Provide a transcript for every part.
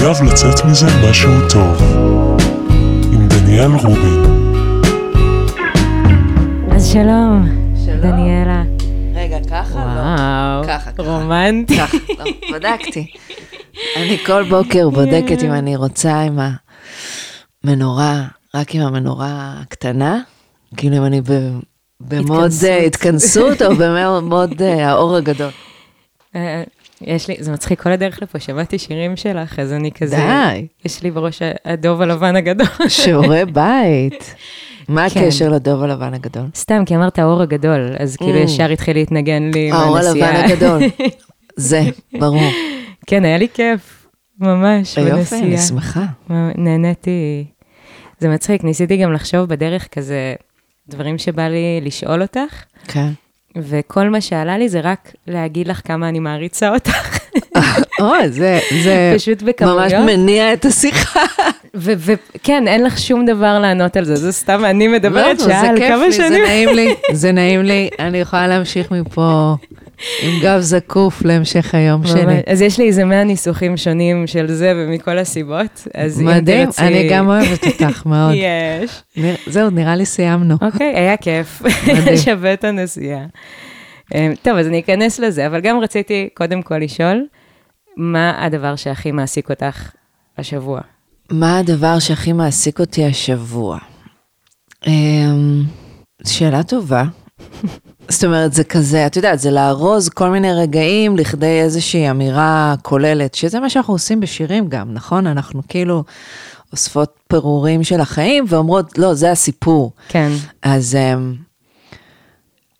חייב לצאת מזה משהו טוב. עם דניאל רובין. אז שלום, שלום. דניאלה. רגע, ככה? וואו, לא. ככה, ככה. רומנטי. ככה, לא, בדקתי. אני כל בוקר בודקת אם אני רוצה עם המנורה, רק עם המנורה הקטנה, כאילו אם אני ב- במוד התכנסות. אה, התכנסות או במוד אה, האור הגדול. יש לי, זה מצחיק, כל הדרך לפה שמעתי שירים שלך, אז אני כזה... די, יש לי בראש הדוב הלבן הגדול. שיעורי בית. מה כן. הקשר לדוב הלבן הגדול? סתם, כי אמרת האור הגדול, אז כאילו Mm. ישר התחיל להתנגן לי עם האור. הלבן הגדול. זה, ברור. כן, היה לי כיף, ממש, יופי, בנסיעה. אני שמחה. נהניתי. זה מצחיק, ניסיתי גם לחשוב בדרך כזה, דברים שבא לי לשאול אותך, כן. וכל מה שעלה לי זה רק להגיד לך כמה אני מעריצה אותך. אוי, זה, זה פשוט ממש בכמויות. מניע את השיחה. וכן, אין לך שום דבר לענות על זה, זה סתם אני מדברת לא, שעה על זה כיף כמה לי, זה שנים. נעים לי, זה נעים לי, אני יכולה להמשיך מפה עם גב זקוף להמשך היום שלי. אז יש לי איזה 100 ניסוחים שונים של זה ומכל הסיבות, אז אם מדהים, תרצי... אני גם אוהבת אותך מאוד. יש. זהו, נראה לי סיימנו. אוקיי, היה כיף. מדהים. שווה את הנסיעה. אמ, טוב, אז אני אכנס לזה, אבל גם רציתי קודם כל לשאול, מה הדבר שהכי מעסיק אותך השבוע? מה הדבר שהכי מעסיק אותי השבוע? אמ, שאלה טובה. זאת אומרת, זה כזה, את יודעת, זה לארוז כל מיני רגעים לכדי איזושהי אמירה כוללת, שזה מה שאנחנו עושים בשירים גם, נכון? אנחנו כאילו אוספות פירורים של החיים ואומרות, לא, זה הסיפור. כן. אז um,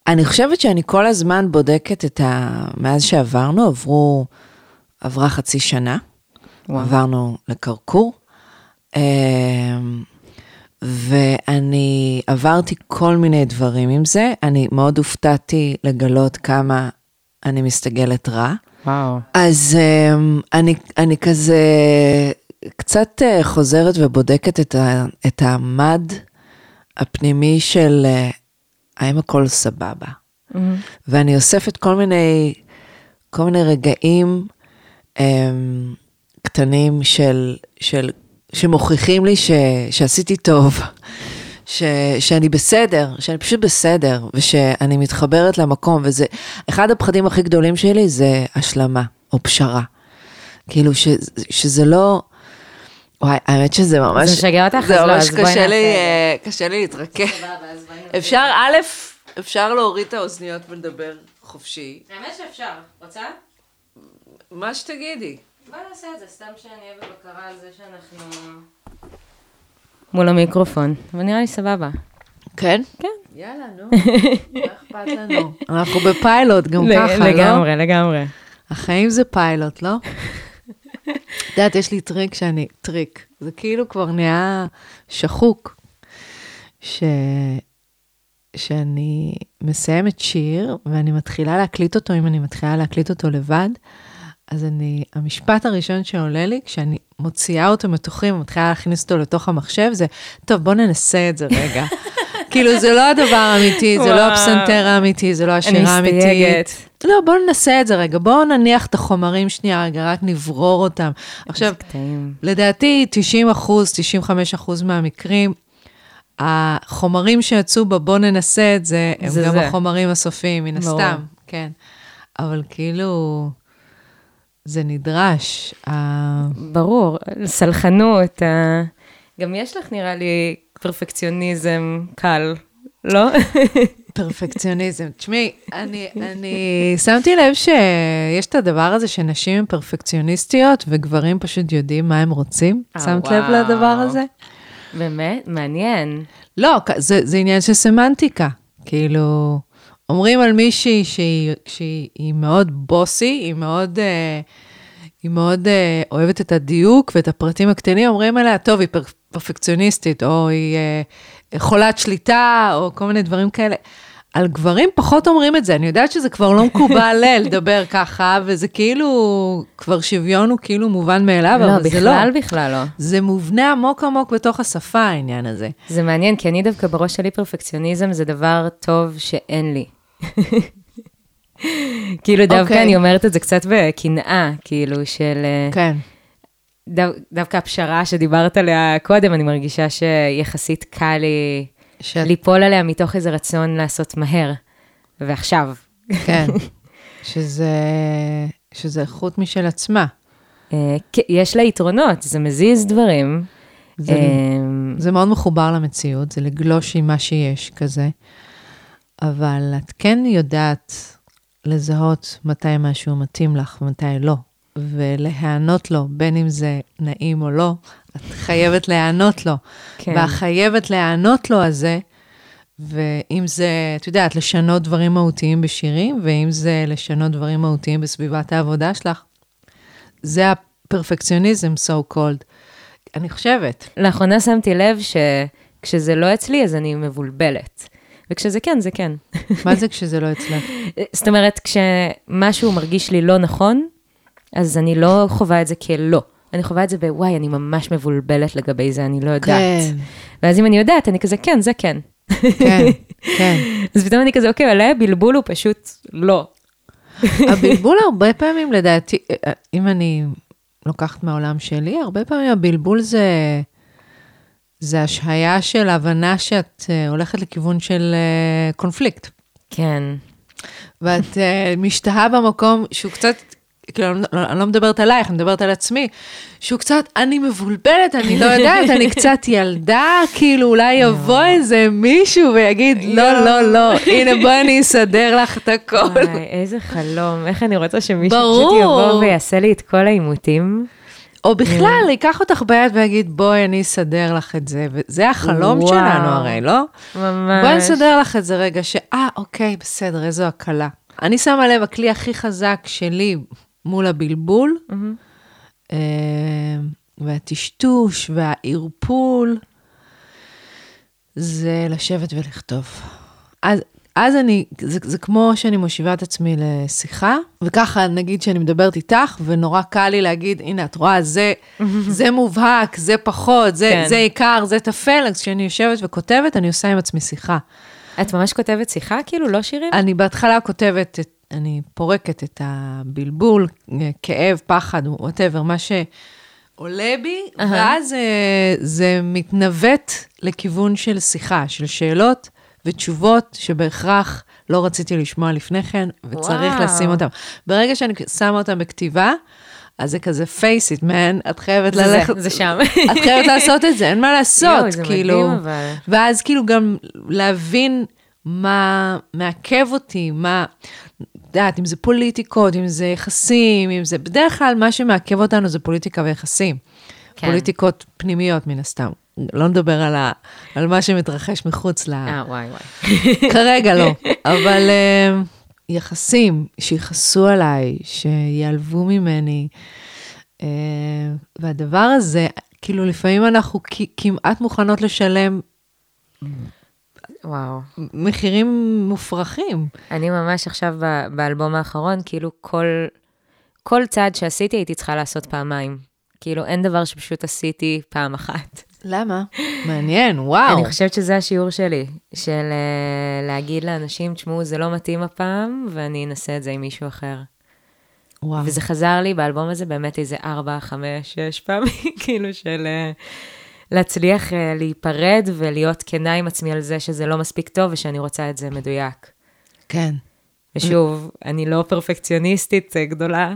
אני חושבת שאני כל הזמן בודקת את ה... מאז שעברנו, עברו, עברה חצי שנה, וואו. עברנו לקרקור, um, ואני עברתי כל מיני דברים עם זה, אני מאוד הופתעתי לגלות כמה אני מסתגלת רע. וואו. אז um, אני, אני כזה קצת uh, חוזרת ובודקת את, ה, את המד הפנימי של uh, האם הכל סבבה. מהמם. ואני אוספת כל מיני, כל מיני רגעים um, קטנים של, של, שמוכיחים לי ש, שעשיתי טוב, ש, שאני בסדר, שאני פשוט בסדר, ושאני מתחברת למקום, וזה, אחד הפחדים הכי גדולים שלי זה השלמה, או פשרה. כאילו, ש, שזה לא... וואי, האמת שזה ממש... זה משגע אותך? זה לא, ממש בואי קשה נעשה לי, זה. אה, קשה לי להתרכז. אפשר, א', אפשר להוריד את האוזניות ולדבר חופשי. האמת שאפשר, רוצה? מה שתגידי. בוא נעשה את זה, סתם שאני אהיה בבקרה על זה שאנחנו... מול המיקרופון, אבל נראה לי סבבה. כן? כן. יאללה, נו, מה אכפת לנו? אנחנו בפיילוט גם ככה, לא? לגמרי, לגמרי. החיים זה פיילוט, לא? את יודעת, יש לי טריק שאני, טריק, זה כאילו כבר נהיה שחוק, ש... שאני מסיימת שיר ואני מתחילה להקליט אותו, אם אני מתחילה להקליט אותו לבד, אז אני, המשפט הראשון שעולה לי, כשאני מוציאה אותו מתוכי ומתחילה להכניס אותו לתוך המחשב, זה, טוב, בוא ננסה את זה רגע. כאילו, זה לא הדבר האמיתי, זה לא. הפסנתר האמיתי, זה לא אני השירה האמיתית. מסתייגת. לא, בואו ננסה את זה רגע, בואו נניח את החומרים שנייה רגע, רק נברור אותם. עכשיו. לדעתי 90 אחוז, 95 אחוז מהמקרים, החומרים שיצאו בבוא ננסה את זה, הם זה גם זה. החומרים הסופיים, מן. הסתם, כן. אבל כאילו, זה נדרש. ברור, סלחנות, גם יש לך נראה לי פרפקציוניזם קל, לא? פרפקציוניזם. תשמעי, אני, אני שמתי לב שיש את הדבר הזה שנשים הן פרפקציוניסטיות וגברים פשוט יודעים מה הם רוצים. אה, שמת לב וואו. לדבר הזה? באמת? מעניין. לא, זה, זה עניין של סמנטיקה. כאילו, אומרים על מישהי שהיא, שהיא היא מאוד בוסי, היא מאוד, אה, היא מאוד אה, אוהבת את הדיוק ואת הפרטים הקטנים, אומרים עליה, טוב, היא פר, פרפקציוניסטית, או היא אה, חולת שליטה, או כל מיני דברים כאלה. על גברים פחות אומרים את זה, אני יודעת שזה כבר לא מקובל לדבר ככה, וזה כאילו, כבר שוויון הוא כאילו מובן מאליו, לא, אבל זה לא. בכלל בכלל לא. זה מובנה עמוק עמוק בתוך השפה, העניין הזה. זה מעניין, כי אני דווקא בראש שלי פרפקציוניזם זה דבר טוב שאין לי. כאילו דווקא אוקיי. אני אומרת את זה קצת בקנאה, כאילו של... אה, כן. דו, דווקא הפשרה שדיברת עליה קודם, אני מרגישה שיחסית קל לי שאת- ליפול עליה מתוך איזה רצון לעשות מהר, ועכשיו. כן, שזה, שזה איכות משל עצמה. אה, כן, יש לה יתרונות, זה מזיז דברים. זה- אה, זה מאוד מחובר למציאות, זה לגלוש עם מה שיש כזה, אבל את כן יודעת לזהות מתי משהו מתאים לך ומתי לא, ולהיענות לו, בין אם זה נעים או לא, את חייבת להיענות לו. כן. והחייבת להיענות לו הזה, ואם זה, את יודעת, לשנות דברים מהותיים בשירים, ואם זה לשנות דברים מהותיים בסביבת העבודה שלך, זה הפרפקציוניזם, so called. אני חושבת. לאחרונה שמתי לב שכשזה לא אצלי, אז אני מבולבלת. וכשזה כן, זה כן. מה זה כשזה לא אצלך? זאת אומרת, כשמשהו מרגיש לי לא נכון, אז אני לא חווה את זה כלא. אני חווה את זה בוואי, אני ממש מבולבלת לגבי זה, אני לא יודעת. כן, ואז אם אני יודעת, אני כזה, כן, זה כן. כן, כן. אז פתאום אני כזה, אוקיי, עליה בלבול הוא פשוט לא. הבלבול הרבה פעמים, לדעתי, אם אני לוקחת מהעולם שלי, הרבה פעמים הבלבול זה, זה השהיה של הבנה שאת אה, הולכת לכיוון של אה, קונפליקט. כן. ואת uh, משתהה במקום שהוא קצת, כאילו, אני לא, אני לא מדברת עלייך, אני מדברת על עצמי, שהוא קצת, אני מבולבלת, אני לא יודעת, אני קצת ילדה, כאילו, אולי יבוא איזה מישהו ויגיד, לא, לא, לא, הנה בואי אני אסדר לך את הכל. איזה חלום, איך אני רוצה שמישהו. פשוט יבוא ויעשה לי את כל העימותים. או בכלל, ייקח אותך ביד ויגיד, בואי אני אסדר לך את זה, וזה החלום וואו. שלנו הרי, לא? ממש. בואי נסדר לך את זה רגע, שאה, אוקיי, בסדר, איזו הקלה. אני שמה לב, הכלי הכי חזק שלי מול הבלבול, אה, והטשטוש והערפול, זה לשבת ולכתוב. אז, אז אני, זה, זה כמו שאני מושיבה את עצמי לשיחה, וככה נגיד שאני מדברת איתך, ונורא קל לי להגיד, הנה, את רואה, זה, זה מובהק, זה פחות, זה, כן. זה עיקר, זה טפל, אז כשאני יושבת וכותבת, אני עושה עם עצמי שיחה. את ממש כותבת שיחה, כאילו, לא שירים? אני בהתחלה כותבת, את, אני פורקת את הבלבול, כאב, פחד, whatever, מה שעולה בי, אהה. ואז אה, זה מתנווט לכיוון של שיחה, של שאלות ותשובות שבהכרח לא רציתי לשמוע לפני כן, וצריך וואו. לשים אותם. ברגע שאני שמה אותם בכתיבה, אז זה כזה face it, man, את חייבת זה ללכת... זה, זה שם. את חייבת לעשות את זה, אין מה לעשות, זה כאילו. מדהים, אבל. ואז כאילו גם להבין מה מעכב אותי, מה, את יודעת, אם זה פוליטיקות, אם זה יחסים, אם זה, בדרך כלל מה שמעכב אותנו זה פוליטיקה ויחסים. כן. פוליטיקות פנימיות מן הסתם. לא נדבר על, ה, על מה שמתרחש מחוץ ל... אה, וואי, וואי. כרגע לא, אבל uh, יחסים שיכעסו עליי, שיעלבו ממני, uh, והדבר הזה, כאילו לפעמים אנחנו כמעט מוכנות לשלם וואו. מחירים מופרכים. אני ממש עכשיו ב- באלבום האחרון, כאילו כל, כל צעד שעשיתי הייתי צריכה לעשות פעמיים. כאילו, אין דבר שפשוט עשיתי פעם אחת. למה? מעניין, וואו. אני חושבת שזה השיעור שלי, של אה, להגיד לאנשים, תשמעו, זה לא מתאים הפעם, ואני אנסה את זה עם מישהו אחר. וואו. וזה חזר לי באלבום הזה באמת איזה ארבע, חמש, שש פעמים, כאילו של אה, להצליח אה, להיפרד ולהיות כנה עם עצמי על זה שזה לא מספיק טוב ושאני רוצה את זה מדויק. כן. ושוב, אני לא פרפקציוניסטית גדולה,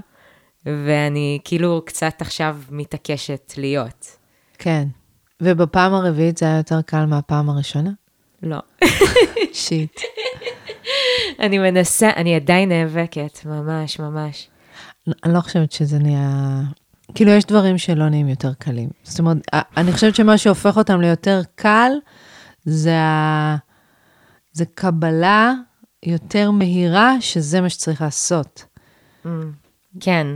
ואני כאילו קצת עכשיו מתעקשת להיות. כן. ובפעם הרביעית זה היה יותר קל מהפעם הראשונה? לא. שיט. אני מנסה, אני עדיין נאבקת, ממש, ממש. אני לא חושבת שזה נהיה... כאילו, יש דברים שלא נהיים יותר קלים. זאת אומרת, אני חושבת שמה שהופך אותם ליותר קל, זה, ה... זה קבלה יותר מהירה, שזה מה שצריך לעשות. כן.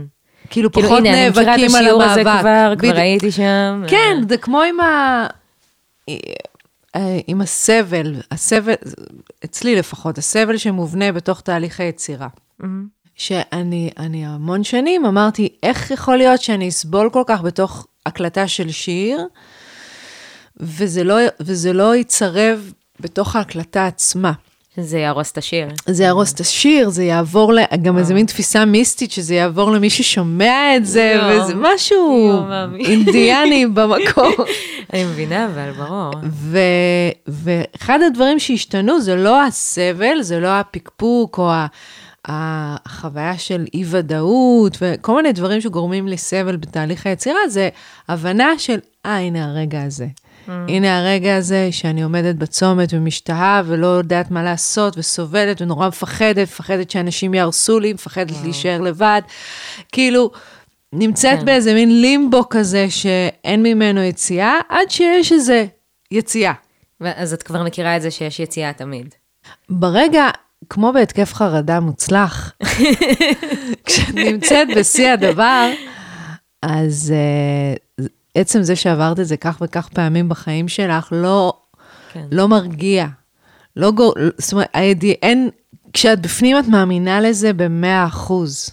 כאילו, כאילו, פחות הנה, אני מכירה את נאבקים על השיעור הזה המאבק. כבר, בדיוק. כבר הייתי שם. כן, אה, זה כמו עם ה... עם הסבל, הסבל, אצלי לפחות, הסבל שמובנה בתוך תהליך היצירה. שאני אני המון שנים אמרתי, איך יכול להיות שאני אסבול כל כך בתוך הקלטה של שיר, וזה לא, וזה לא יצרב בתוך ההקלטה עצמה. זה יהרוס את השיר. זה יהרוס את השיר, זה יעבור, ל... גם איזה מין תפיסה מיסטית שזה יעבור למי ששומע את זה, יואו. וזה משהו. אינדיאני במקום. אני מבינה, אבל ברור. ו... ואחד הדברים שהשתנו זה לא הסבל, זה לא הפקפוק או ה... החוויה של אי-ודאות וכל מיני דברים שגורמים לי סבל בתהליך היצירה, זה הבנה של, אה, הנה הרגע הזה. Mm. הנה הרגע הזה שאני עומדת בצומת ומשתהה ולא יודעת מה לעשות וסובלת ונורא מפחדת, מפחדת שאנשים יהרסו לי, מפחדת להישאר לבד. כאילו, נמצאת כן. באיזה מין לימבו כזה שאין ממנו יציאה, עד שיש איזה יציאה. אז את כבר מכירה את זה שיש יציאה תמיד. ברגע, כמו בהתקף חרדה מוצלח, כשאת נמצאת בשיא הדבר, אז uh, עצם זה שעברת את זה כך וכך פעמים בחיים שלך, לא, כן. לא מרגיע. לא גור... זאת אומרת, הידיע... אין... כשאת בפנים, את מאמינה לזה במאה אחוז.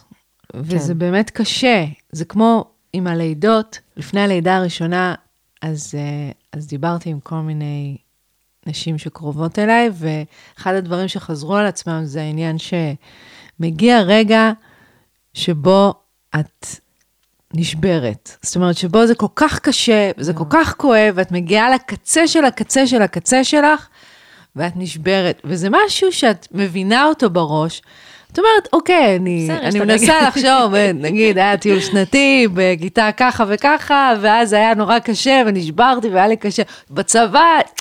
וזה כן. באמת קשה. זה כמו עם הלידות, לפני הלידה הראשונה, אז, אה, אז דיברתי עם כל מיני נשים שקרובות אליי, ואחד הדברים שחזרו על עצמם זה העניין שמגיע רגע שבו את נשברת. זאת אומרת, שבו זה כל כך קשה, וזה כל כך כואב, ואת מגיעה לקצה של הקצה של הקצה שלך, ואת נשברת. וזה משהו שאת מבינה אותו בראש. את אומרת, אוקיי, אני, בסדר, אני את הדגל." מנסה לחשוב, אה, נגיד, היה טיול שנתי בכיתה ככה וככה, ואז היה נורא קשה, ונשברתי, והיה לי קשה. בצבא, את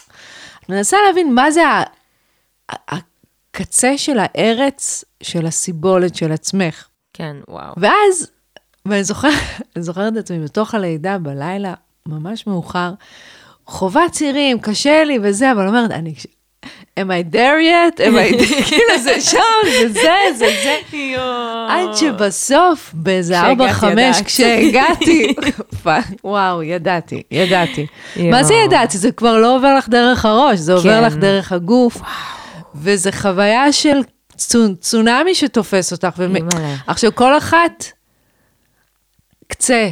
מנסה להבין מה זה הקצה של הארץ של הסיבולת של עצמך. כן, וואו. ואז, ואני זוכרת, אני זוכרת את עצמי בתוך הלידה בלילה, ממש מאוחר, חובה צירים, קשה לי וזה, אבל אומרת, אני, am I there yet? am I there? כאילו זה שם, זה זה, זה זה. עד שבסוף, באיזה כשהגעת, ארבע, חמש, ידעת. כשהגעתי, וואו, ידעתי, ידעתי. מה זה ידעתי? זה כבר לא עובר לך דרך הראש, זה עובר כן. לך דרך הגוף. וזה חוויה של צונ- צונאמי שתופס אותך. עכשיו, כל אחת, קצה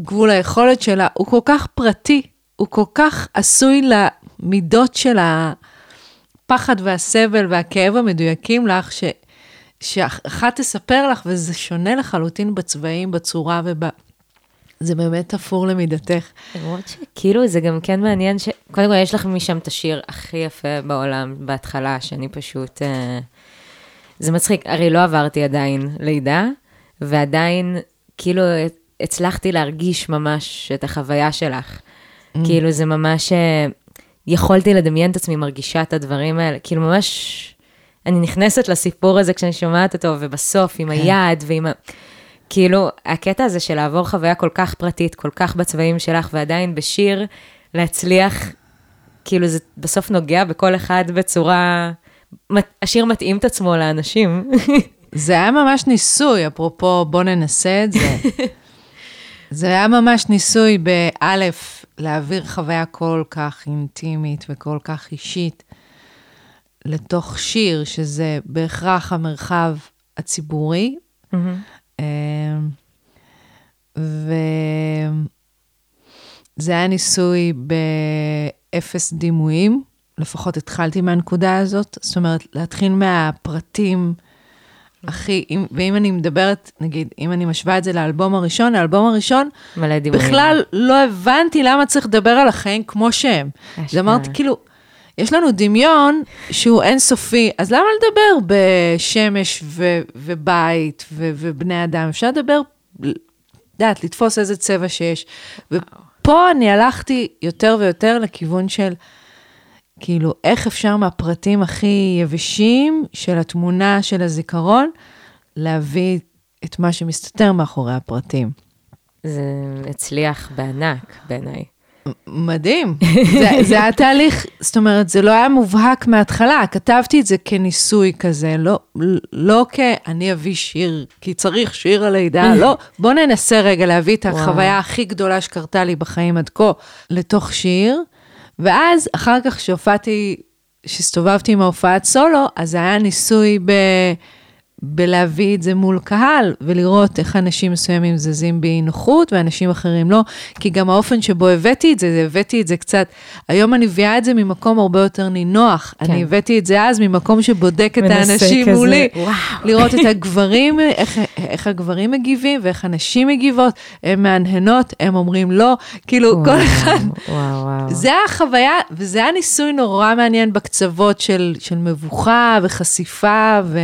גבול היכולת שלה, הוא כל כך פרטי, הוא כל כך עשוי למידות של הפחד והסבל והכאב המדויקים לך, ש, שאחת תספר לך, וזה שונה לחלוטין בצבעים, בצורה וב... זה באמת תפור למידתך. למרות שכאילו זה גם כן מעניין ש... קודם כל יש לך משם את השיר הכי יפה בעולם בהתחלה, שאני פשוט... אה, זה מצחיק, הרי לא עברתי עדיין לידה, ועדיין כאילו הצלחתי להרגיש ממש את החוויה שלך. כאילו זה ממש... אה, יכולתי לדמיין את עצמי מרגישה את הדברים האלה, כאילו ממש... אני נכנסת לסיפור הזה כשאני שומעת אותו, ובסוף עם היד ועם ה... כאילו, הקטע הזה של לעבור חוויה כל כך פרטית, כל כך בצבעים שלך, ועדיין בשיר, להצליח, כאילו זה בסוף נוגע בכל אחד בצורה... השיר מתאים את עצמו לאנשים. זה היה ממש ניסוי, אפרופו בוא ננסה את זה. זה היה ממש ניסוי באלף, להעביר חוויה כל כך אינטימית וכל כך אישית לתוך שיר, שזה בהכרח המרחב הציבורי. אמ, וזה היה ניסוי באפס דימויים, לפחות התחלתי מהנקודה הזאת, זאת אומרת, להתחיל מהפרטים הכי, אם- ואם אני מדברת, נגיד, אם אני משווה את זה לאלבום הראשון, האלבום הראשון, מלא דימויים. בכלל לא הבנתי למה צריך לדבר על החיים כמו שהם. אז. אמרתי, כאילו, יש לנו דמיון שהוא אינסופי, אז למה לדבר בשמש ו- ובית ו- ובני אדם? אפשר לדבר, יודעת, לתפוס איזה צבע שיש. ופה אני הלכתי יותר ויותר לכיוון של, כאילו, איך אפשר מהפרטים הכי יבשים של התמונה של הזיכרון, להביא את מה שמסתתר מאחורי הפרטים. זה הצליח בענק בעיניי. מדהים. זה, זה היה תהליך, זאת אומרת, זה לא היה מובהק מההתחלה, כתבתי את זה כניסוי כזה, לא, לא כ... אני אביא שיר, כי צריך שיר הלידה, לא, בוא ננסה רגע להביא את. החוויה הכי גדולה שקרתה לי בחיים עד כה לתוך שיר, ואז אחר כך שהופעתי, שהסתובבתי עם ההופעת סולו, אז היה ניסוי ב... בלהביא את זה מול קהל ולראות איך אנשים מסוימים זזים באי נוחות ואנשים אחרים לא, כי גם האופן שבו הבאתי את זה, הבאתי את זה קצת, היום אני מביאה את זה ממקום הרבה יותר נינוח. כן. אני הבאתי את זה אז ממקום שבודק את האנשים כזה, מולי, וואו. לראות את הגברים, איך, איך הגברים מגיבים ואיך הנשים מגיבות, הן מהנהנות, הם אומרים לא, כאילו כל אחד. וואו, וואו. זה החוויה, וזה היה ניסוי נורא מעניין בקצוות של, של מבוכה וחשיפה, ו,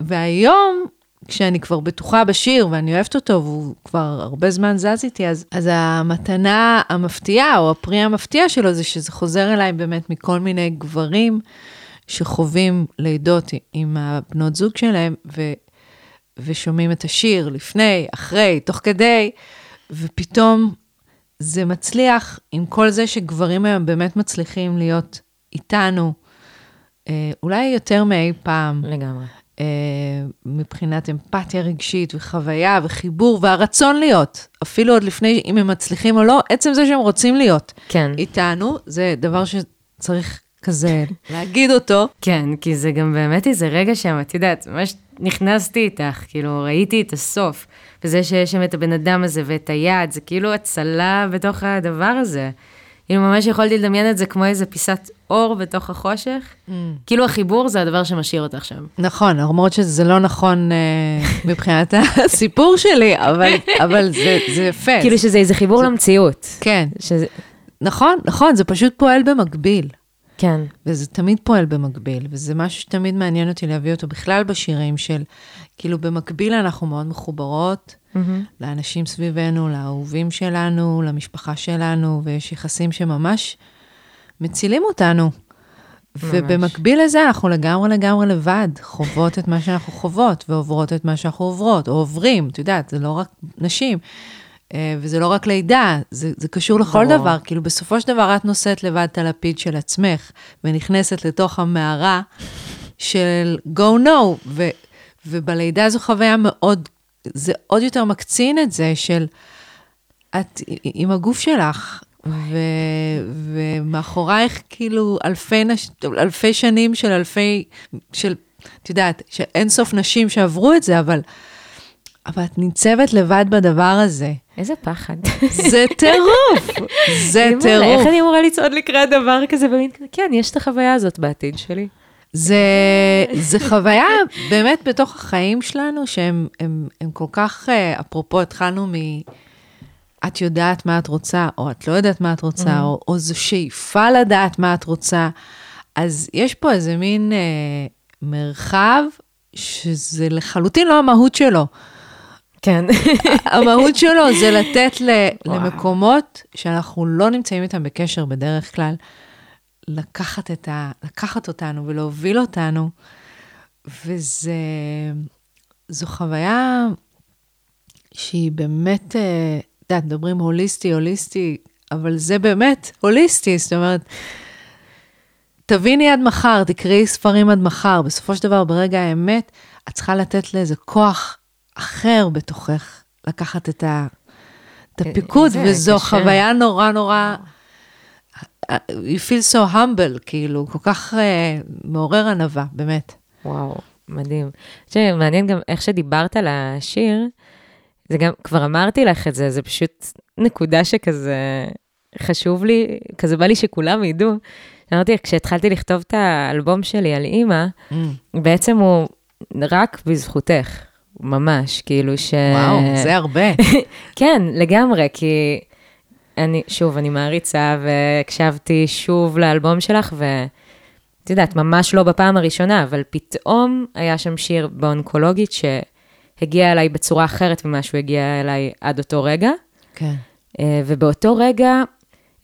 והיום, כשאני כבר בטוחה בשיר ואני אוהבת אותו, והוא כבר הרבה זמן זז איתי, אז, אז המתנה המפתיעה, או הפרי המפתיע שלו, זה שזה חוזר אליי באמת מכל מיני גברים שחווים לידות עם הבנות זוג שלהם, ו, ושומעים את השיר לפני, אחרי, תוך כדי, ופתאום זה מצליח עם כל זה שגברים היום באמת מצליחים להיות איתנו, אה, אולי יותר מאי פעם, לגמרי. אה, מבחינת אמפתיה רגשית וחוויה וחיבור והרצון להיות, אפילו עוד לפני אם הם מצליחים או לא, עצם זה שהם רוצים להיות כן. איתנו, זה דבר שצריך כזה להגיד אותו. כן, כי זה גם באמת איזה רגע שם, את יודעת, ממש נכנסתי איתך, כאילו, ראיתי את הסוף. וזה שיש שם את הבן אדם הזה ואת היד, זה כאילו הצלה בתוך הדבר הזה. כאילו, ממש יכולתי לדמיין את זה כמו איזה פיסת אור בתוך החושך. כאילו, החיבור זה הדבר שמשאיר אותך שם. נכון, למרות שזה לא נכון אה, מבחינת הסיפור שלי, אבל, אבל זה, זה יפה. כאילו שזה איזה חיבור למציאות. כן, שזה... נכון, נכון, זה פשוט פועל במקביל. כן. וזה תמיד פועל במקביל, וזה משהו שתמיד מעניין אותי להביא אותו בכלל בשירים של, כאילו במקביל אנחנו מאוד מחוברות מהמם. לאנשים סביבנו, לאהובים שלנו, למשפחה שלנו, ויש יחסים שממש מצילים אותנו. ובמקביל לזה אנחנו לגמרי לגמרי לבד, חוות את מה שאנחנו חוות, ועוברות את מה שאנחנו עוברות, או עוברים, את יודעת, זה לא רק נשים. אה, וזה לא רק לידה, זה, זה קשור לכל ברור. דבר. כאילו, בסופו של דבר את נושאת לבד את הלפיד של עצמך, ונכנסת לתוך המערה של go no, ו, ובלידה זו חוויה מאוד, זה עוד יותר מקצין את זה של את עם הגוף שלך, ו, ומאחורייך כאילו אלפי, נש, אלפי שנים של אלפי, של, את יודעת, שאין סוף נשים שעברו את זה, אבל, אבל את ניצבת לבד בדבר הזה. איזה פחד. זה טירוף, זה טירוף. איך אני אמורה לצעוד לקראת דבר כזה כן, יש את החוויה הזאת בעתיד שלי. זה, זה חוויה באמת בתוך החיים שלנו, שהם הם, הם כל כך, אה, אפרופו, התחלנו מ... את יודעת מה את רוצה, או את לא יודעת מה את רוצה, או, או זו שאיפה לדעת מה את רוצה. אז יש פה איזה מין אה, מרחב שזה לחלוטין לא המהות שלו. כן. המהות שלו זה לתת ל. למקומות שאנחנו לא נמצאים איתם בקשר בדרך כלל, לקחת, את ה, לקחת אותנו ולהוביל אותנו, וזה, זו חוויה שהיא באמת, אה, את יודעת, מדברים הוליסטי, הוליסטי, אבל זה באמת הוליסטי, זאת אומרת, תביני עד מחר, תקראי ספרים עד מחר, בסופו של דבר, ברגע האמת, את צריכה לתת לאיזה כוח אחר בתוכך, לקחת את, ה, את הפיקוד, זה וזו קשה. חוויה נורא נורא, you feel so humble, כאילו, כל כך uh, מעורר ענווה, באמת. וואו, מדהים. תשמעי, מעניין גם איך שדיברת על השיר, זה גם, כבר אמרתי לך את זה, זה פשוט נקודה שכזה חשוב לי, כזה בא לי שכולם ידעו. אמרתי, כשהתחלתי לכתוב את האלבום שלי על אימא, Mm. בעצם הוא רק בזכותך, ממש, כאילו ש... וואו, זה הרבה. כן, לגמרי, כי אני, שוב, אני מעריצה, והקשבתי שוב לאלבום שלך, ואת יודעת, ממש לא בפעם הראשונה, אבל פתאום היה שם שיר באונקולוגית שהגיע אליי בצורה אחרת ממה שהוא הגיע אליי עד אותו רגע, כן. אה, ובאותו רגע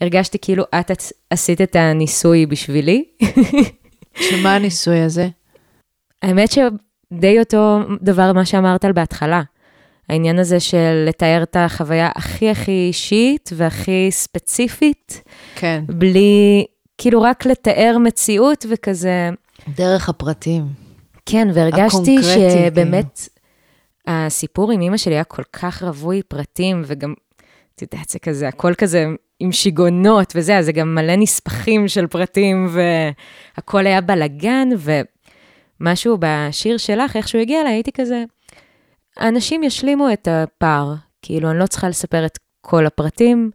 הרגשתי כאילו את עשית את הניסוי בשבילי. שמה הניסוי הזה? האמת שדי אותו דבר מה שאמרת על בהתחלה. העניין הזה של לתאר את החוויה הכי הכי אישית והכי ספציפית, כן. בלי, כאילו רק לתאר מציאות וכזה, דרך הפרטים. כן, והרגשתי שבאמת הסיפור עם אימא שלי היה כל כך רווי פרטים, וגם, את יודעת, זה כזה, הכל כזה עם שיגעונות וזה, אז זה גם מלא נספחים של פרטים, והכל היה בלאגן, ו... משהו בשיר שלך, איך שהוא הגיע אליי, הייתי כזה, האנשים ישלימו את הפער. כאילו, אני לא צריכה לספר את כל הפרטים.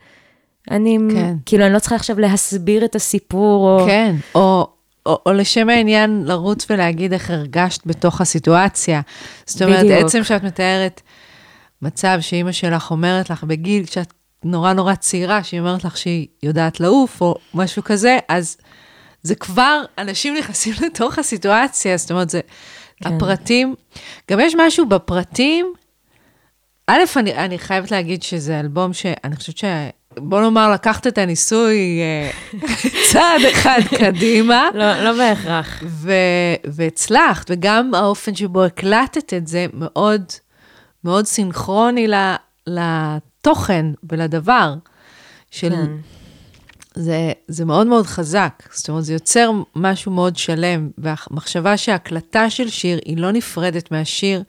אני, כן. כאילו, אני לא צריכה עכשיו להסביר את הסיפור, או... כן, או, או, או לשם העניין לרוץ ולהגיד איך הרגשת בתוך הסיטואציה. זאת אומרת, בדיוק. עצם שאת מתארת מצב שאימא שלך אומרת לך בגיל, כשאת נורא נורא צעירה, שהיא אומרת לך שהיא יודעת לעוף, או משהו כזה, אז זה כבר, אנשים נכנסים לתוך הסיטואציה, זאת אומרת, זה כן. הפרטים, גם יש משהו בפרטים, א', אני, אני חייבת להגיד שזה אלבום שאני חושבת ש... בוא נאמר, לקחת את הניסוי אה, צעד אחד קדימה, לא, לא בהכרח. ו- והצלחת, וגם האופן שבו הקלטת את זה מאוד, מאוד סינכרוני ל- לתוכן ולדבר. של... כן. זה, זה מאוד מאוד חזק, זאת אומרת, זה יוצר משהו מאוד שלם, והמחשבה שהקלטה של שיר היא לא נפרדת מהשיר,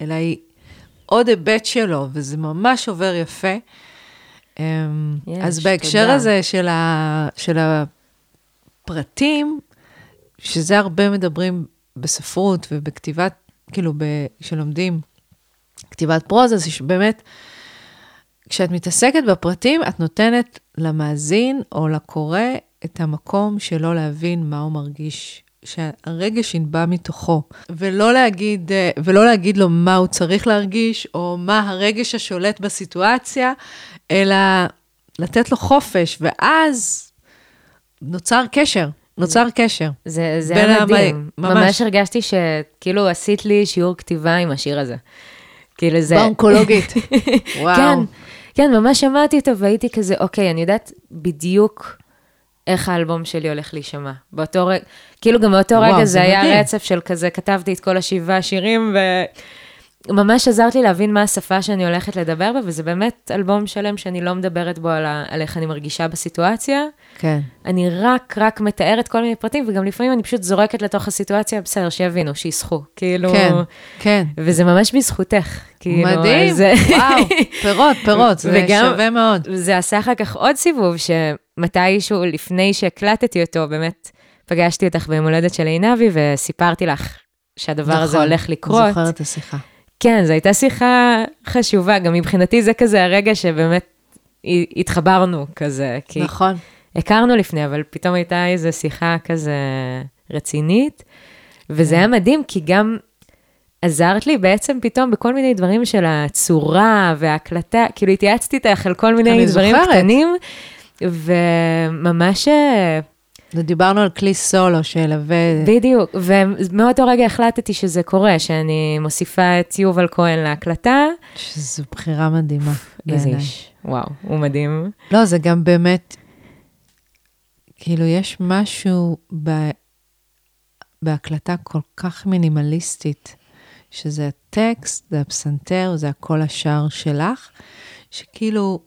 אלא היא עוד היבט שלו, וזה ממש עובר יפה. אמ, יש, אז בהקשר תודה. הזה של, ה, של הפרטים, שזה הרבה מדברים בספרות ובכתיבת, כאילו, ב, כשלומדים כתיבת פרוזה, זה שבאמת, כשאת מתעסקת בפרטים, את נותנת למאזין או לקורא את המקום שלו להבין מה הוא מרגיש, שהרגש ינבע מתוכו, ולא להגיד, אה, ולא להגיד לו מה הוא צריך להרגיש, או מה הרגש השולט בסיטואציה, אלא לתת לו חופש, ואז נוצר קשר, נוצר קשר. זה, זה היה מדהים. ממש. ממש הרגשתי שכאילו עשית לי שיעור כתיבה עם השיר הזה. כאילו זה... באונקולוגית. וואו. כן, כן, ממש שמעתי אותו והייתי כזה, אוקיי, אני יודעת בדיוק איך האלבום שלי הולך להישמע. באותו רגע, כאילו גם באותו וואו, רגע זה זה היה מדהים. רצף של כזה, כתבתי את כל השבעה שירים, וממש עזרת לי להבין מה השפה שאני הולכת לדבר בה, וזה באמת אלבום שלם שאני לא מדברת בו על, ה- על איך אני מרגישה בסיטואציה. כן. אני רק, רק מתארת כל מיני פרטים, וגם לפעמים אני פשוט זורקת לתוך הסיטואציה, בסדר, שיבינו, שיסחו. כאילו... כן, כן. וזה ממש בזכותך. כאילו, מדהים, אז- וואו, פירות, פירות, זה וגם- שווה מאוד. זה עשה אחר כך עוד סיבוב, שמתישהו, לפני שהקלטתי אותו, באמת פגשתי אותך ביום הולדת של עינבי, וסיפרתי לך שהדבר הזה נכון, הולך לקרות. אני זוכרת את השיחה. כן, זו הייתה שיחה חשובה, גם מבחינתי זה כזה הרגע שבאמת התחברנו כזה, כי נכון. הכרנו לפני, אבל פתאום הייתה איזו שיחה כזה רצינית, וזה היה מדהים, כי גם עזרת לי בעצם פתאום בכל מיני דברים של הצורה וההקלטה, כאילו התייעצתי איתך על כל מיני דברים זוכרת. קטנים, וממש, אה, דיברנו על כלי סולו שילווה... בדיוק, ומאותו רגע החלטתי שזה קורה, שאני מוסיפה את יובל כהן להקלטה. שזו בחירה מדהימה. איזה. איש, וואו, הוא מדהים. לא, זה גם באמת, כאילו, יש משהו ב... בהקלטה כל כך מינימליסטית, שזה הטקסט, זה הפסנתר, זה הקול השער שלך, שכאילו,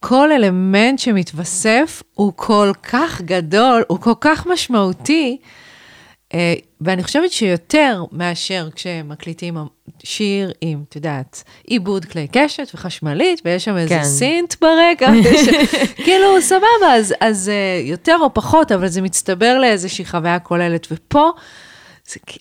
כל אלמנט שמתווסף הוא כל כך גדול, הוא כל כך משמעותי, אה, ואני חושבת שיותר מאשר כשמקליטים שיר עם, את יודעת, עיבוד כלי קשת וחשמלית, ויש שם איזה כן. סינט ברקע, ויש- כאילו, סבבה, אז, אז אה, יותר או פחות, אבל זה מצטבר לאיזושהי חוויה כוללת. ופה,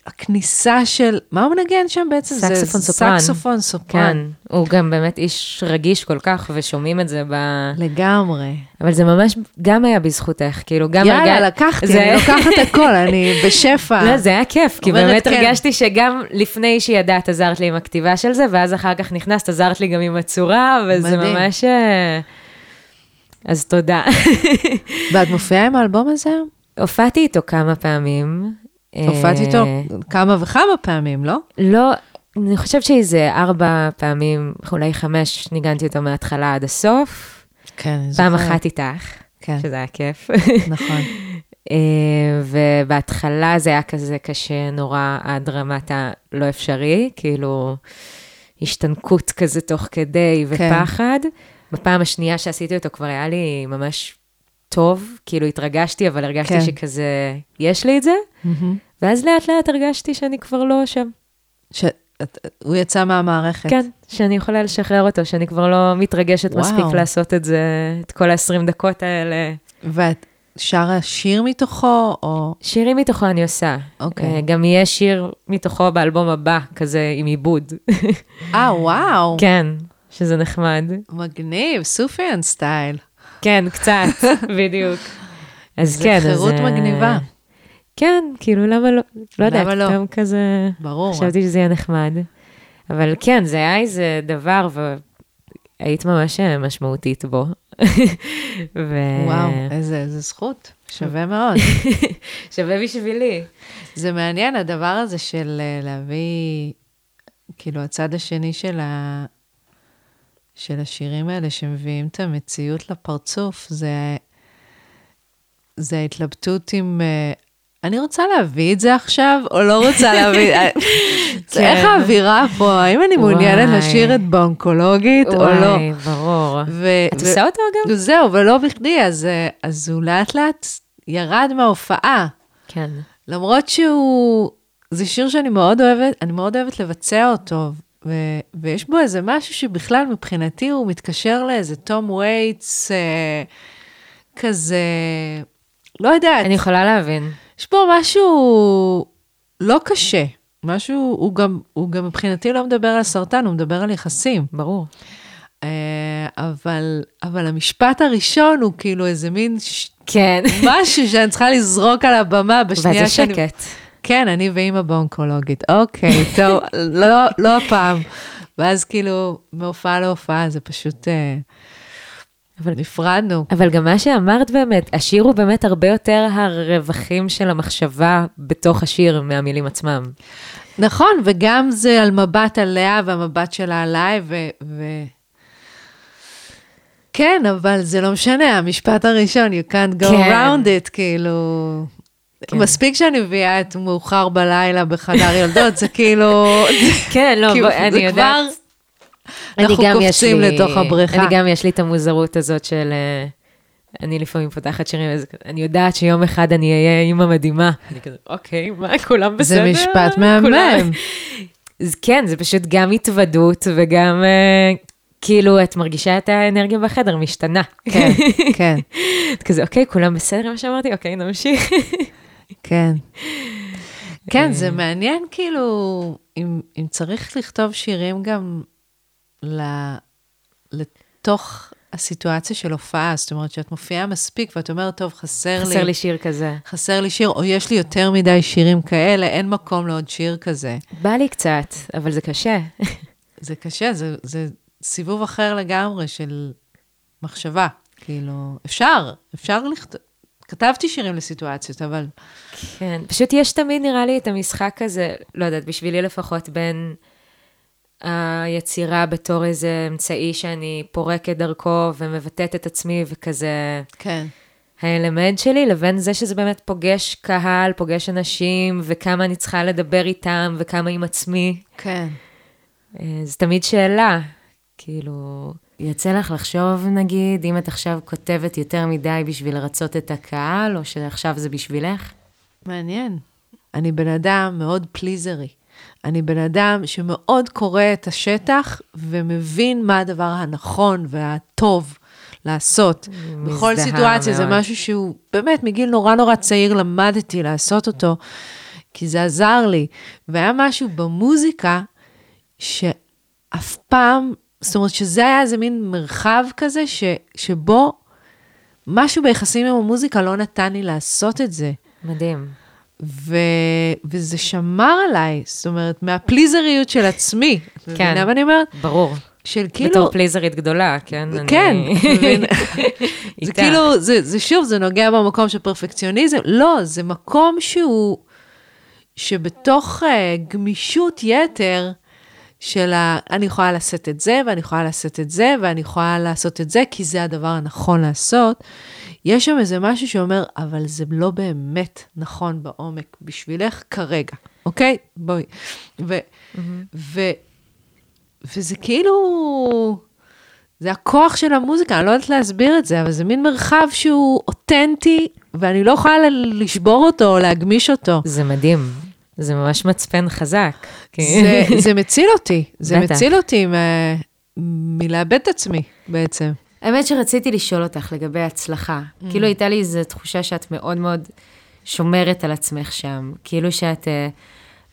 הכניסה של, מה הוא מנגן שם בעצם? זה סקסופון סופרן. סקסופון סופרן. כן, הוא גם באמת איש רגיש כל כך, ושומעים את זה ב... לגמרי. אבל זה ממש גם היה בזכותך, כאילו גם... יאללה, הרג- לקחתי, זה- אני לוקחת הכל, אני בשפע. לא, זה היה כיף, כי באמת כן. הרגשתי שגם לפני שידעת עזרת לי עם הכתיבה של זה, ואז אחר כך נכנסת, עזרת לי גם עם הצורה, וזה מדהים. ממש... אה, אז תודה. ואת מופיעה עם האלבום הזה? הופעתי איתו כמה פעמים. הופעת אה, איתו כמה וכמה פעמים, לא? לא, אני חושבת שאיזה ארבע פעמים, אולי חמש, ניגנתי אותו מההתחלה עד הסוף. כן, אני פעם. אחת איתך, כן, שזה היה כיף. נכון. אה, ובהתחלה זה היה כזה קשה נורא עד רמת הלא אפשרי, כאילו השתנקות כזה תוך כדי כן. ופחד. בפעם השנייה שעשיתי אותו כבר היה לי ממש טוב, כאילו התרגשתי, אבל הרגשתי כן. שכזה, יש לי את זה, מהמם. ואז לאט לאט הרגשתי שאני כבר לא שם. ש- הוא יצא מהמערכת. כן, שאני יכולה לשחרר אותו, שאני כבר לא מתרגשת וואו. מספיק לעשות את זה, את כל ה-20 דקות האלה. ואת, שרה שיר מתוכו, או... שירים מתוכו אני עושה. אוקיי. אה, גם יהיה שיר מתוכו באלבום הבא, כזה עם עיבוד. אה, וואו. כן, שזה נחמד. מגניב, סופיאן סטייל. כן, קצת, בדיוק. אז כן, אז... חירות אה, מגניבה. כן, כאילו, למה לא? לא יודעת, לא? פתאום כזה... ברור. חשבתי שזה יהיה נחמד. אבל כן, זה היה איזה דבר, והיית ממש אה, משמעותית בו. ו... וואו, איזה, איזה זכות, שווה מאוד. שווה בשבילי. זה מעניין, הדבר הזה של אה, להביא, כאילו, הצד השני של, ה... של השירים האלה שמביאים את המציאות לפרצוף, זה, זה ההתלבטות עם... אה, אני רוצה להביא את זה עכשיו, או לא רוצה להביא... אה, זה איך כן. האווירה פה, האם אני מעוניינת. לשיר את באונקולוגית או לא? וואי, ברור. את עושה אותו אגב? זהו, ולא בכדי, אז, אה, אז הוא לאט לאט ירד מההופעה. כן. למרות שהוא, זה שיר שאני מאוד אוהבת, אני מאוד אוהבת לבצע אותו, ו, ויש בו איזה משהו שבכלל מבחינתי הוא מתקשר לאיזה תום וייטס, אה, כזה, לא יודעת, אני יכולה להבין. יש בו משהו לא קשה, משהו, הוא גם, הוא גם מבחינתי לא מדבר על סרטן, הוא מדבר על יחסים. ברור. אה, אבל, אבל המשפט הראשון הוא כאילו איזה מין ש... כן. משהו שאני צריכה לזרוק על הבמה בשנייה שאני... שקט. כן, אני ואימא באונקולוגית. אוקיי, טוב, לא, לא הפעם. ואז כאילו, מהופעה להופעה זה פשוט... אה, אבל נפרדנו. אבל גם מה שאמרת באמת, השיר הוא באמת הרבה יותר הרווחים של המחשבה בתוך השיר מהמילים עצמם. נכון, וגם זה על מבט עליה והמבט שלה עליי, ו... ו... כן, אבל זה לא משנה, המשפט הראשון, you can't go כן. around it, כאילו... כן. מספיק שאני מביאה את מאוחר בלילה בחדר ילדות, זה כאילו... כן, לא, כאילו, בוא, אני יודעת. כבר... אנחנו קופצים לי- לתוך הבריכה. אני גם יש לי את המוזרות הזאת של... אה, אני לפעמים פותחת שירים, אז אני יודעת שיום אחד אני אהיה אימא מדהימה. אני כזה, אוקיי, מה, כולם בסדר? זה משפט מהמם. אז כן, זה פשוט גם התוודות וגם, אה, כאילו, את מרגישה את האנרגיה בחדר משתנה. כן, כן, את כזה, אוקיי, כולם בסדר מה שאמרתי? אוקיי, נמשיך. כן. כן, אה. זה מעניין, כאילו, אם, אם צריך לכתוב שירים גם ל, לתוך הסיטואציה של הופעה, זאת אומרת שאת מופיעה מספיק ואת אומרת, טוב, חסר, חסר לי, לי שיר כזה. חסר לי שיר, או יש לי יותר מדי שירים כאלה, אין מקום לעוד שיר כזה. בא לי קצת, אבל זה קשה. זה קשה, זה, זה סיבוב אחר לגמרי של מחשבה. כאילו, אפשר, אפשר לכתוב. כתבתי שירים לסיטואציות, אבל כן, פשוט יש תמיד, נראה לי, את המשחק הזה, לא יודעת, בשבילי לפחות, בין היצירה בתור איזה אמצעי שאני פורקת דרכו ומבטאת את עצמי וכזה כן. האלמנט שלי, לבין זה שזה באמת פוגש קהל, פוגש אנשים, וכמה אני צריכה לדבר איתם, וכמה עם עצמי. כן. אה, זו תמיד שאלה, כאילו, יוצא לך לחשוב, נגיד, אם את עכשיו כותבת יותר מדי בשביל לרצות את הקהל, או שעכשיו זה בשבילך? מעניין. אני בן אדם מאוד פליזרי. אני בן אדם שמאוד קורא את השטח ומבין מה הדבר הנכון והטוב לעשות. בכל סיטואציה זה מאוד. משהו שהוא באמת מגיל נורא נורא צעיר למדתי לעשות אותו, כי זה עזר לי. והיה משהו במוזיקה שאף פעם, זאת אומרת שזה היה איזה מין מרחב כזה ש, שבו משהו ביחסים עם המוזיקה לא נתן לי לעשות את זה. מדהים. ו... וזה שמר עליי, זאת אומרת, מהפליזריות של עצמי. את כן. מבינה מה אני אומרת? ברור. של כאילו... בתור פליזרית גדולה, כן? כן, אני... זה. כאילו, זה, זה שוב, זה נוגע במקום של פרפקציוניזם. לא, זה מקום שהוא, שבתוך uh, גמישות יתר של ה... אני יכולה לשאת את זה, ואני יכולה לשאת את זה, ואני יכולה לעשות את זה, כי זה הדבר הנכון לעשות. יש שם איזה משהו שאומר, אבל זה לא באמת נכון בעומק בשבילך כרגע, אוקיי? בואי. ו... ו... וזה כאילו... זה הכוח של המוזיקה, אני לא יודעת להסביר את זה, אבל זה מין מרחב שהוא אותנטי, ואני לא יכולה לשבור אותו או להגמיש אותו. זה מדהים. זה ממש מצפן חזק. זה, זה מציל אותי, זה בטח. מציל אותי מ- מלאבד את עצמי בעצם. האמת שרציתי לשאול אותך לגבי הצלחה. Mm. כאילו הייתה לי איזו תחושה שאת מאוד מאוד שומרת על עצמך שם. כאילו שאת אה,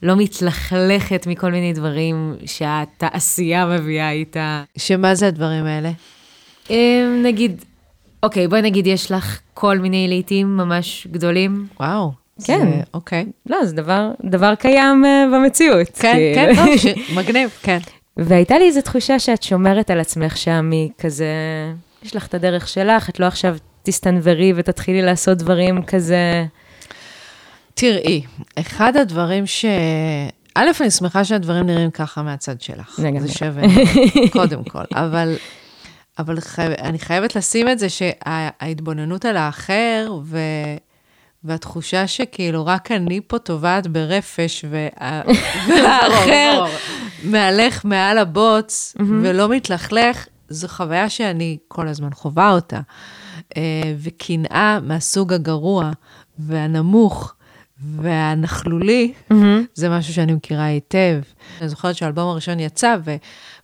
לא מתלכלכת מכל מיני דברים שהתעשייה מביאה איתה. שמה זה הדברים האלה? אה, נגיד, אוקיי, בואי נגיד יש לך כל מיני לעיתים ממש גדולים. וואו. כן. זה- אוקיי. לא, זה דבר, דבר קיים אה, במציאות. כן, כאילו. כן, לא, ש- מגניב, כן. והייתה לי איזו תחושה שאת שומרת על עצמך שם מכזה, יש לך את הדרך שלך, את לא עכשיו תסתנוורי ותתחילי לעשות דברים כזה. תראי, אחד הדברים ש... א', אני שמחה שהדברים נראים ככה מהצד שלך. לגמרי. זה שווה, קודם כל. אבל, אבל חי... אני חייבת לשים את זה שההתבוננות על האחר, ו... והתחושה שכאילו רק אני פה טובעת ברפש, וה... והאחר מהלך מעל הבוץ ולא מתלכלך, זו חוויה שאני כל הזמן חווה אותה. אה, וקנאה מהסוג הגרוע והנמוך והנכלולי, זה משהו שאני מכירה היטב. אני זוכרת שהאלבום הראשון יצא, ו...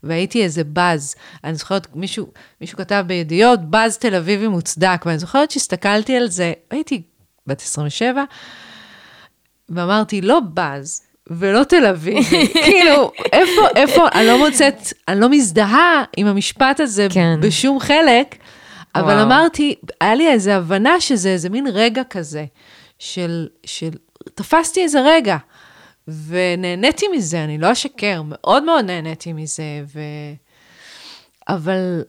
והייתי איזה באז. אני זוכרת, מישהו, מישהו כתב בידיעות, באז תל אביבי מוצדק, ואני זוכרת שהסתכלתי על זה, הייתי בת 27, ואמרתי, לא באז. ולא תל אביבי, כאילו, איפה, איפה, אני לא מוצאת, אני לא מזדהה עם המשפט הזה כן. בשום חלק, אבל וואו. אמרתי, היה לי איזו הבנה שזה איזה מין רגע כזה, של, של, תפסתי איזה רגע, ונהניתי מזה, אני לא אשקר, מאוד מאוד נהניתי מזה, ו... אבל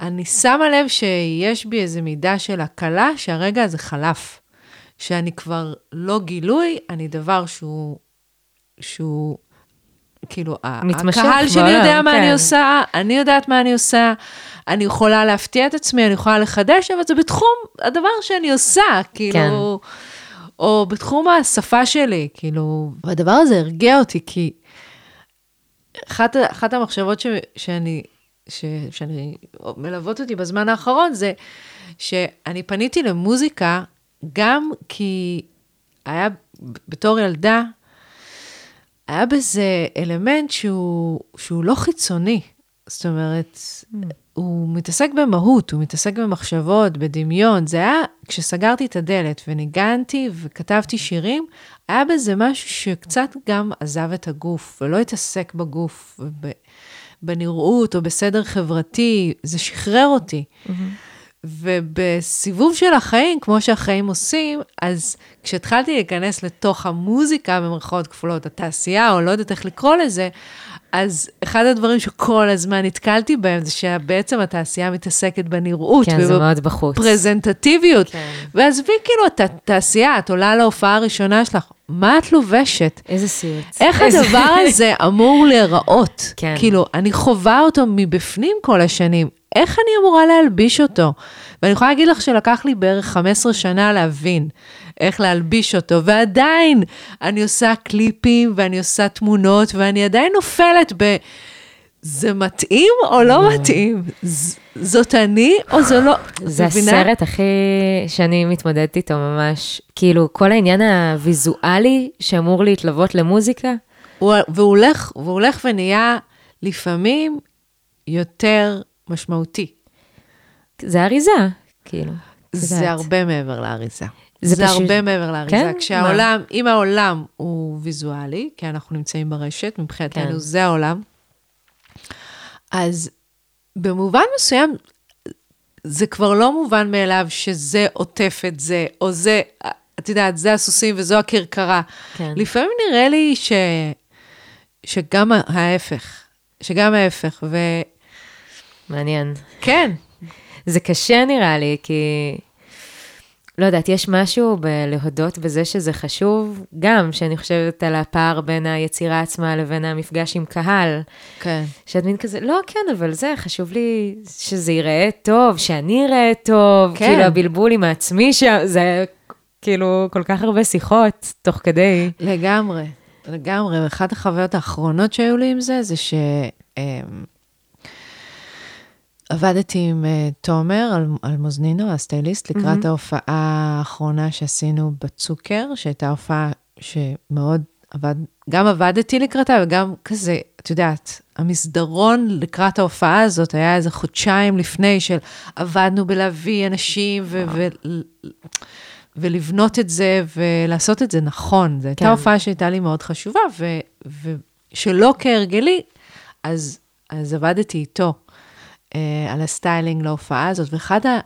אני שמה לב שיש בי איזו מידה של הקלה שהרגע הזה חלף. שאני כבר לא גילוי, אני דבר שהוא, שהוא, כאילו, מתמשך הקהל שלי יודע מה כן. אני עושה, אני יודעת מה אני עושה, אני יכולה להפתיע את עצמי, אני יכולה לחדש, אבל זה בתחום הדבר שאני עושה, כאילו, או בתחום השפה שלי, כאילו, והדבר הזה הרגיע אותי, כי אחת, אחת המחשבות ש, שאני, ש, שאני מלוות אותי בזמן האחרון זה שאני פניתי למוזיקה גם כי היה, בתור ילדה, היה בזה אלמנט שהוא, שהוא לא חיצוני. זאת אומרת, הוא מתעסק במהות, הוא מתעסק במחשבות, בדמיון. זה היה, כשסגרתי את הדלת וניגנתי וכתבתי שירים, היה בזה משהו שקצת גם עזב את הגוף, ולא התעסק בגוף, וב- בנראות או בסדר חברתי, זה שחרר אותי. ובסיבוב של החיים, כמו שהחיים עושים, אז כשהתחלתי להיכנס לתוך המוזיקה, במרכאות כפולות, התעשייה, או לא יודעת איך לקרוא לזה, אז אחד הדברים שכל הזמן נתקלתי בהם, זה שבעצם התעשייה מתעסקת בנראות. כן, זה מאוד בחוץ. פרזנטטיביות. כן. ועזבי כאילו את התעשייה, את עולה להופעה הראשונה שלך, מה את לובשת? איזה סיוט. איך איזה- הדבר הזה אמור להיראות? כן. כאילו, אני חווה אותו מבפנים כל השנים, איך אני אמורה להלביש אותו? ואני יכולה להגיד לך שלקח לי בערך 15 שנה להבין איך להלביש אותו, ועדיין אני עושה קליפים ואני עושה תמונות, ואני עדיין נופלת ב... זה מתאים או לא מתאים? ז- זאת אני או זו לא? זה מבינה? הסרט הכי שאני מתמודדת איתו ממש. כאילו, כל העניין הוויזואלי שאמור להתלוות למוזיקה, הוא- והוא הולך, והוא הולך ונהיה לפעמים יותר משמעותי. זה אריזה, כאילו. זה יודעת. הרבה מעבר לאריזה. זה זה, פשוט- הרבה מעבר לאריזה. כן? כשהעולם, אם העולם הוא ויזואלי, כי אנחנו נמצאים ברשת, מבחינתנו כן. זה העולם, אז במובן מסוים, זה כבר לא מובן מאליו שזה עוטף את זה, או זה, את יודעת, זה הסוסים וזו הכרכרה. כן. לפעמים נראה לי ש... שגם ההפך, שגם ההפך, מעניין. וכן, זה קשה נראה לי, כי... לא יודעת, יש משהו בלהודות בזה שזה חשוב, גם שאני חושבת על הפער בין היצירה עצמה לבין המפגש עם קהל. כן. שאת מין כזה, לא, כן, אבל זה, חשוב לי שזה ייראה טוב, שאני אראה טוב, כן. כאילו הבלבול עם העצמי שם, זה כאילו כל כך הרבה שיחות תוך כדי. לגמרי, לגמרי. ואחת החוויות האחרונות שהיו לי עם זה, זה ש... עבדתי עם אה, תומר על, על מוזנינו, הסטייליסט, לקראת ההופעה האחרונה שעשינו בצוקר, שהייתה הופעה שמאוד עבד, גם עבדתי לקראתה וגם כזה, את יודעת, המסדרון לקראת ההופעה הזאת היה איזה חודשיים לפני של עבדנו בלהביא אנשים ו- ו- ולבנות את זה ולעשות את זה נכון. זו הייתה כן. הופעה שהייתה לי מאוד חשובה, ו- ושלא כהרגלי, אז, אז עבדתי איתו על הסטיילינג להופעה הזאת, ואחת ה-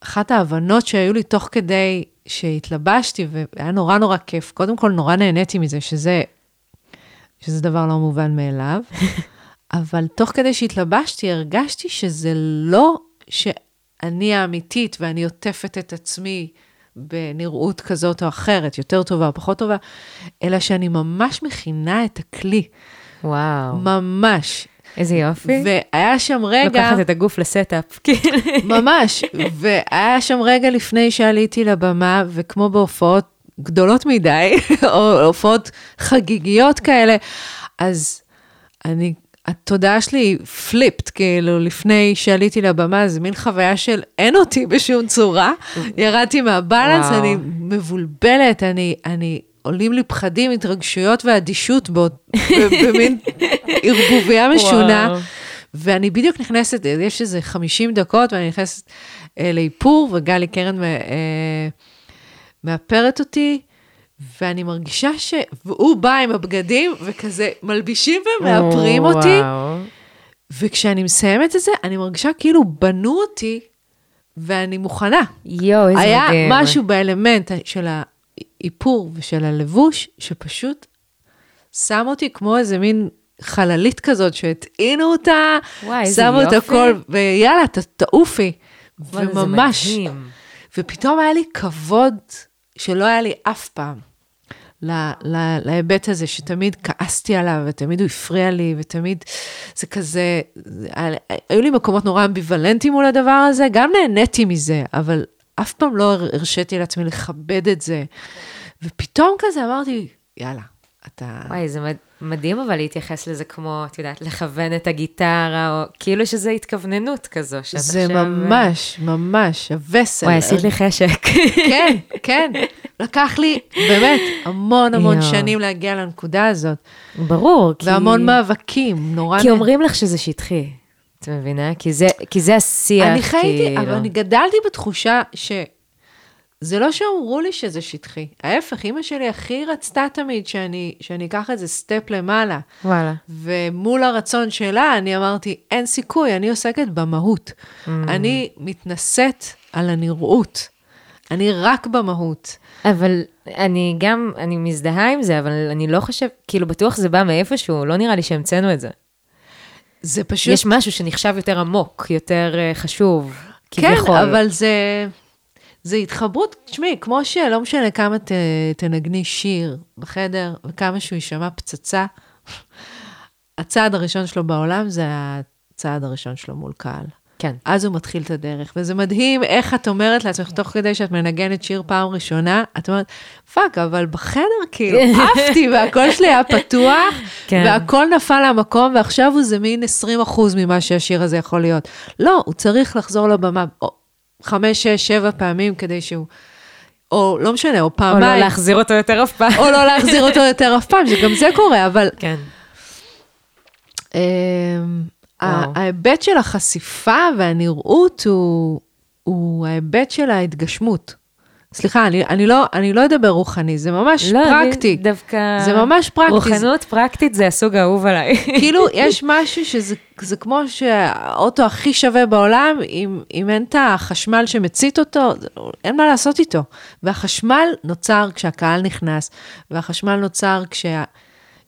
אחת ההבנות שהיו לי תוך כדי שהתלבשתי, והיה נורא נורא כיף, קודם כל נורא נהניתי מזה, שזה, שזה דבר לא מובן מאליו, אבל תוך כדי שהתלבשתי, הרגשתי שזה לא שאני האמיתית ואני עוטפת את עצמי בנראות כזאת או אחרת, יותר טובה או פחות טובה, אלא שאני ממש מכינה את הכלי, וואו, ממש. איזה יופי. והיה שם רגע... לוקחת את הגוף ל setup, כאילו. ממש, והיה שם רגע לפני שעליתי לבמה, וכמו בהופעות גדולות מדי, או הופעות חגיגיות כאלה, אז אני, התודעה שלי flipped, כאילו, לפני שעליתי לבמה, זה מין חוויה של אין אותי בשום צורה. ירדתי מהבלנס. אני מבולבלת, אני, אני, עולים לי פחדים, התרגשויות ואדישות במין ערבוביה משונה. וואו. ואני בדיוק נכנסת, יש איזה 50 דקות, ואני נכנסת אה, לאיפור, וגלי קרן אה, מאפרת אותי, ואני מרגישה ש... והוא בא עם הבגדים, וכזה מלבישים ומאפרים אותי, וואו. וכשאני מסיימת את זה, אני מרגישה כאילו בנו אותי, ואני מוכנה. יואו, איזה היה מדהים. משהו באלמנט של האיפור ושל הלבוש, שפשוט שם אותי כמו איזה מין חללית כזאת, שהטעינו אותה, וואי, שמו את. הכל, ויאללה, ת, תעופי. וממש. ופתאום היה לי כבוד שלא היה לי אף פעם. ל- ל- להיבט הזה שתמיד כעסתי עליו, ותמיד הוא הפריע לי, ותמיד זה כזה, זה- היו לי מקומות נורא אמביוולנטיים מול הדבר הזה, גם נהניתי מזה, אבל אף פעם לא הרשיתי לעצמי לכבד את זה. ופתאום כזה אמרתי, יאללה, אתה... וואי, זה מד- מדהים אבל להתייחס לזה כמו, את יודעת, לכוון את הגיטרה, או כאילו שזה התכווננות כזו. שאת זה עכשיו- ממש, ממש, הווסל. וואי, עשית לי חשק. כן, כן. לקח לי באמת המון המון. שנים להגיע לנקודה הזאת. ברור, כי... והמון מאבקים, נורא... כי אומרים לך שזה שטחי, את מבינה? כי זה, כי זה השיח, אני חייתי, כאילו. אבל אני גדלתי בתחושה ש... זה לא שאמרו לי שזה שטחי. ההפך, אימא שלי הכי רצתה תמיד שאני, שאני אקח את זה סטפ למעלה. וואלה. ומול הרצון שלה, אני אמרתי, אין סיכוי, אני עוסקת במהות. Mm. אני מתנשאת על הנראות. אני רק במהות. אבל אני גם, אני מזדהה עם זה, אבל אני לא חושב, כאילו בטוח זה בא מאיפשהו, לא נראה לי שהמצאנו את זה. זה פשוט... יש משהו שנחשב יותר עמוק, יותר אה, חשוב, כן, כביכול. אבל זה, זה התחברות, תשמעי, כמו שלא משנה כמה ת, תנגני שיר בחדר, וכמה שהוא יישמע פצצה, הצעד הראשון שלו בעולם זה הצעד הראשון שלו מול קהל. כן. אז הוא מתחיל את הדרך, וזה מדהים איך את אומרת לעצמך, תוך כדי שאת מנגנת שיר פעם ראשונה, את אומרת, fuck, אבל בחדר כאילו עפתי, והקול שלי היה פתוח, כן. והכל נפל למקום, ועכשיו הוא זה מין 20 אחוז ממה שהשיר הזה יכול להיות. לא, הוא צריך לחזור לבמה חמש, שש, שבע פעמים כדי שהוא, או לא משנה, או או פעמיים, לא להחזיר אותו יותר אף פעם. או לא להחזיר אותו יותר אף פעם, שגם זה קורה, אבל כן. אמ, ההיבט של החשיפה והנראות הוא, הוא ההיבט של ההתגשמות. סליחה, אני, אני, לא, אני לא אדבר רוחני, זה ממש לא, פרקטי. דווקא... זה ממש פרקטי. רוחנות פרקטית זה הסוג האהוב עליי. כאילו, יש משהו שזה זה כמו שהאוטו הכי שווה בעולם, אם, אם אין את החשמל שמצית אותו, זה- אין מה לעשות איתו. והחשמל נוצר כשהקהל נכנס, והחשמל נוצר כשה,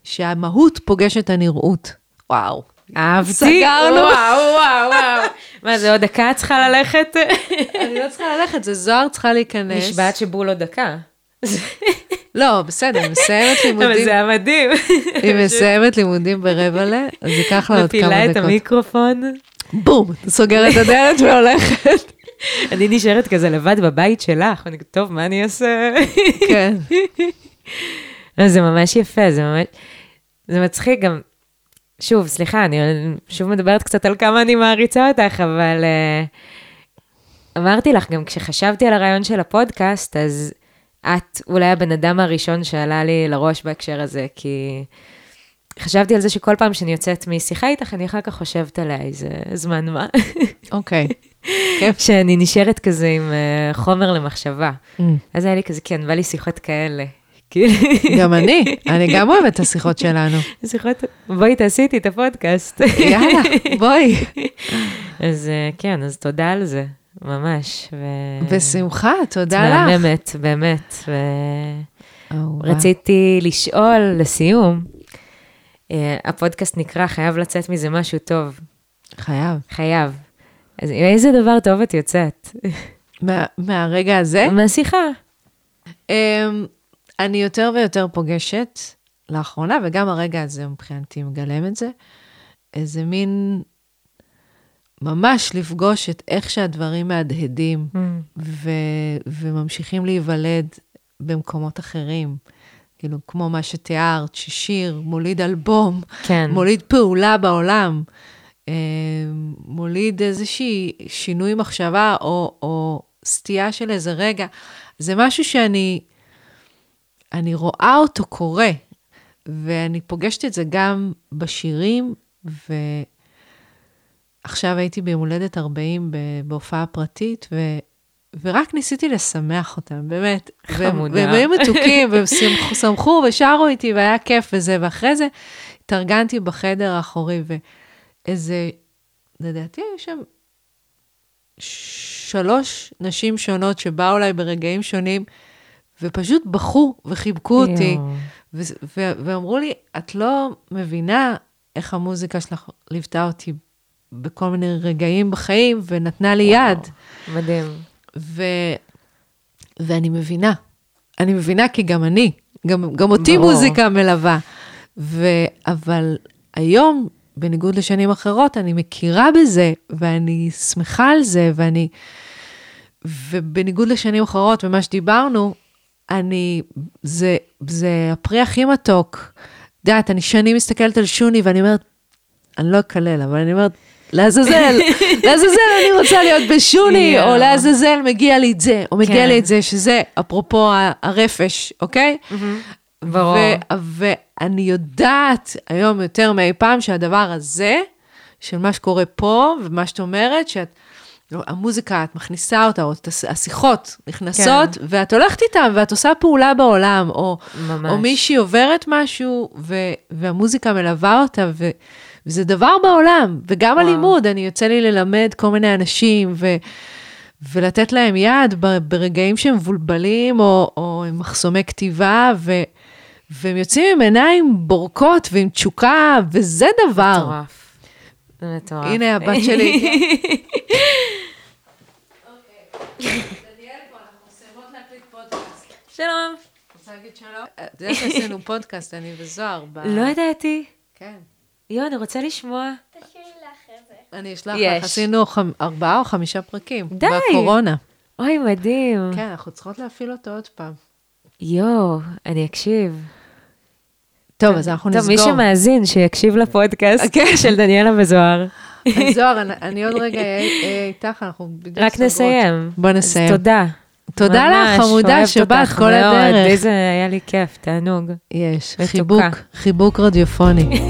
כשהמהות פוגשת את הנראות. וואו. אהבתי. סגרנו. וואו, וואו, וואו. מה, זה עוד דקה את צריכה ללכת? אני לא צריכה ללכת, זה זוהר צריכה להיכנס. נשבעת שבול עוד דקה. לא, בסדר, היא מסיימת אבל לימודים, זה היה מדהים. היא מסיימת לימודים ברבע ל, אז ייקח לה עוד כמה מפילה את דקות. המיקרופון. בום, סוגרת את הדלת והולכת. אני נשארת כזה לבד בבית שלך, ואני כזה, טוב, מה אני אעשה? כן. לא, זה ממש יפה, זה ממש... זה מצחיק גם... שוב, סליחה, אני שוב מדברת קצת על כמה אני מעריצה אותך, אבל uh, אמרתי לך, גם כשחשבתי על הרעיון של הפודקאסט, אז את אולי הבן אדם הראשון שעלה לי לראש בהקשר הזה, כי חשבתי על זה שכל פעם שאני יוצאת משיחה איתך, אני אחר כך חושבת עליה איזה זמן מה. אוקיי. כיף. שאני נשארת כזה עם אה, חומר למחשבה. Mm. אז היה לי כזה, כן, בא לי שיחות כאלה. כאילו, גם אני, אני גם אוהבת את השיחות שלנו. שיחות, בואי תעשי איתי את הפודקאסט. יאללה, בואי. אז אה, כן, אז תודה על זה, ממש. ו- בשמחה, תודה לך. מהממת, באמת. אהובה. ורציתי לשאול לסיום, אה, הפודקאסט נקרא חייב לצאת מזה משהו טוב, חייב. חייב. אז איזה דבר טוב את יוצאת? מה- מהרגע הזה, מהשיחה. אמ, אני יותר ויותר פוגשת לאחרונה, וגם הרגע הזה מבחינתי מגלם את זה, איזה מין ממש לפגוש את איך שהדברים מהדהדים ו- וממשיכים להיוולד במקומות אחרים. כאילו, כמו מה שתיארת, ששיר מוליד אלבום, כן. מוליד פעולה בעולם, אה, מוליד איזושהי שינוי מחשבה או, או סטייה של איזה רגע. זה משהו שאני אני רואה אותו קורה, ואני פוגשת את זה גם בשירים, ועכשיו הייתי ביום הולדת 40 ב- בהופעה פרטית, ו... ורק ניסיתי לשמח אותם, באמת. חמודה. והם היו מתוקים, והם שמחו ושרו איתי, והיה כיף וזה, ואחרי זה התארגנתי בחדר האחורי, ואיזה, לדעתי היו שם שלוש נשים שונות שבאו אליי ברגעים שונים, ופשוט בכו וחיבקו אותי. ו- ו- ואמרו לי, את לא מבינה איך המוזיקה שלך ליוותה אותי בכל מיני רגעים בחיים, ונתנה לי יד. מדהים. ו... ואני מבינה. אני מבינה כי גם אני, גם, גם אותי ברור. מוזיקה מלווה. ו... אבל היום, בניגוד לשנים אחרות, אני מכירה בזה, ואני שמחה על זה, ואני... ובניגוד לשנים אחרות, ומה שדיברנו, אני... זה, זה הפרי הכי מתוק. את יודעת, אני שנים מסתכלת על שוני, ואני אומרת, אני לא אקלל, אבל אני אומרת, לעזאזל, לעזאזל, אני רוצה להיות בשוני, או יואו. לעזאזל, מגיע לי את זה, או מגיע כן. לי את זה, שזה אפרופו הרפש, אוקיי? ברור. ו- ואני יודעת היום יותר מאי פעם שהדבר הזה, של מה שקורה פה, ומה שאת אומרת, שאת... המוזיקה, את מכניסה אותה, או השיחות נכנסות, כן. ואת הולכת איתם, ואת עושה פעולה בעולם, או, ממש. או מישהי עוברת משהו, ו, והמוזיקה מלווה אותה, ו, וזה דבר בעולם. וגם וואו. הלימוד, אני יוצא לי ללמד כל מיני אנשים, ו, ולתת להם יד ברגעים שהם מבולבלים, או, או עם מחסומי כתיבה, ו, והם יוצאים עם עיניים בורקות ועם תשוקה, וזה דבר. מטורף. זה מטורף. הנה הבת שלי. שלום. רוצה להגיד שלום? את יודעת שעשינו פודקאסט, אני וזוהר. לא ידעתי. כן. יואו, אני רוצה לשמוע. תשאירי זה. אני אשלח. לך, עשינו ארבעה או חמישה פרקים. די. בקורונה. אוי, מדהים. כן, אנחנו צריכות להפעיל אותו עוד פעם. יואו, אני אקשיב. טוב, אז אנחנו טוב, מי נסגור. שמאזין, שיקשיב לפודקאסט כן. של דניאלה וזוהר. זוהר, אני- עוד רגע אהיה אהיה איתך, אנחנו בדיוק רק סוגרות. נסיים. בוא אז נסיים. תודה. תודה לך, חמודה, שבאת כל מאוד. הדרך. איזה, היה לי כיף, תענוג. יש. חיבוק, חיבוק רדיופוני.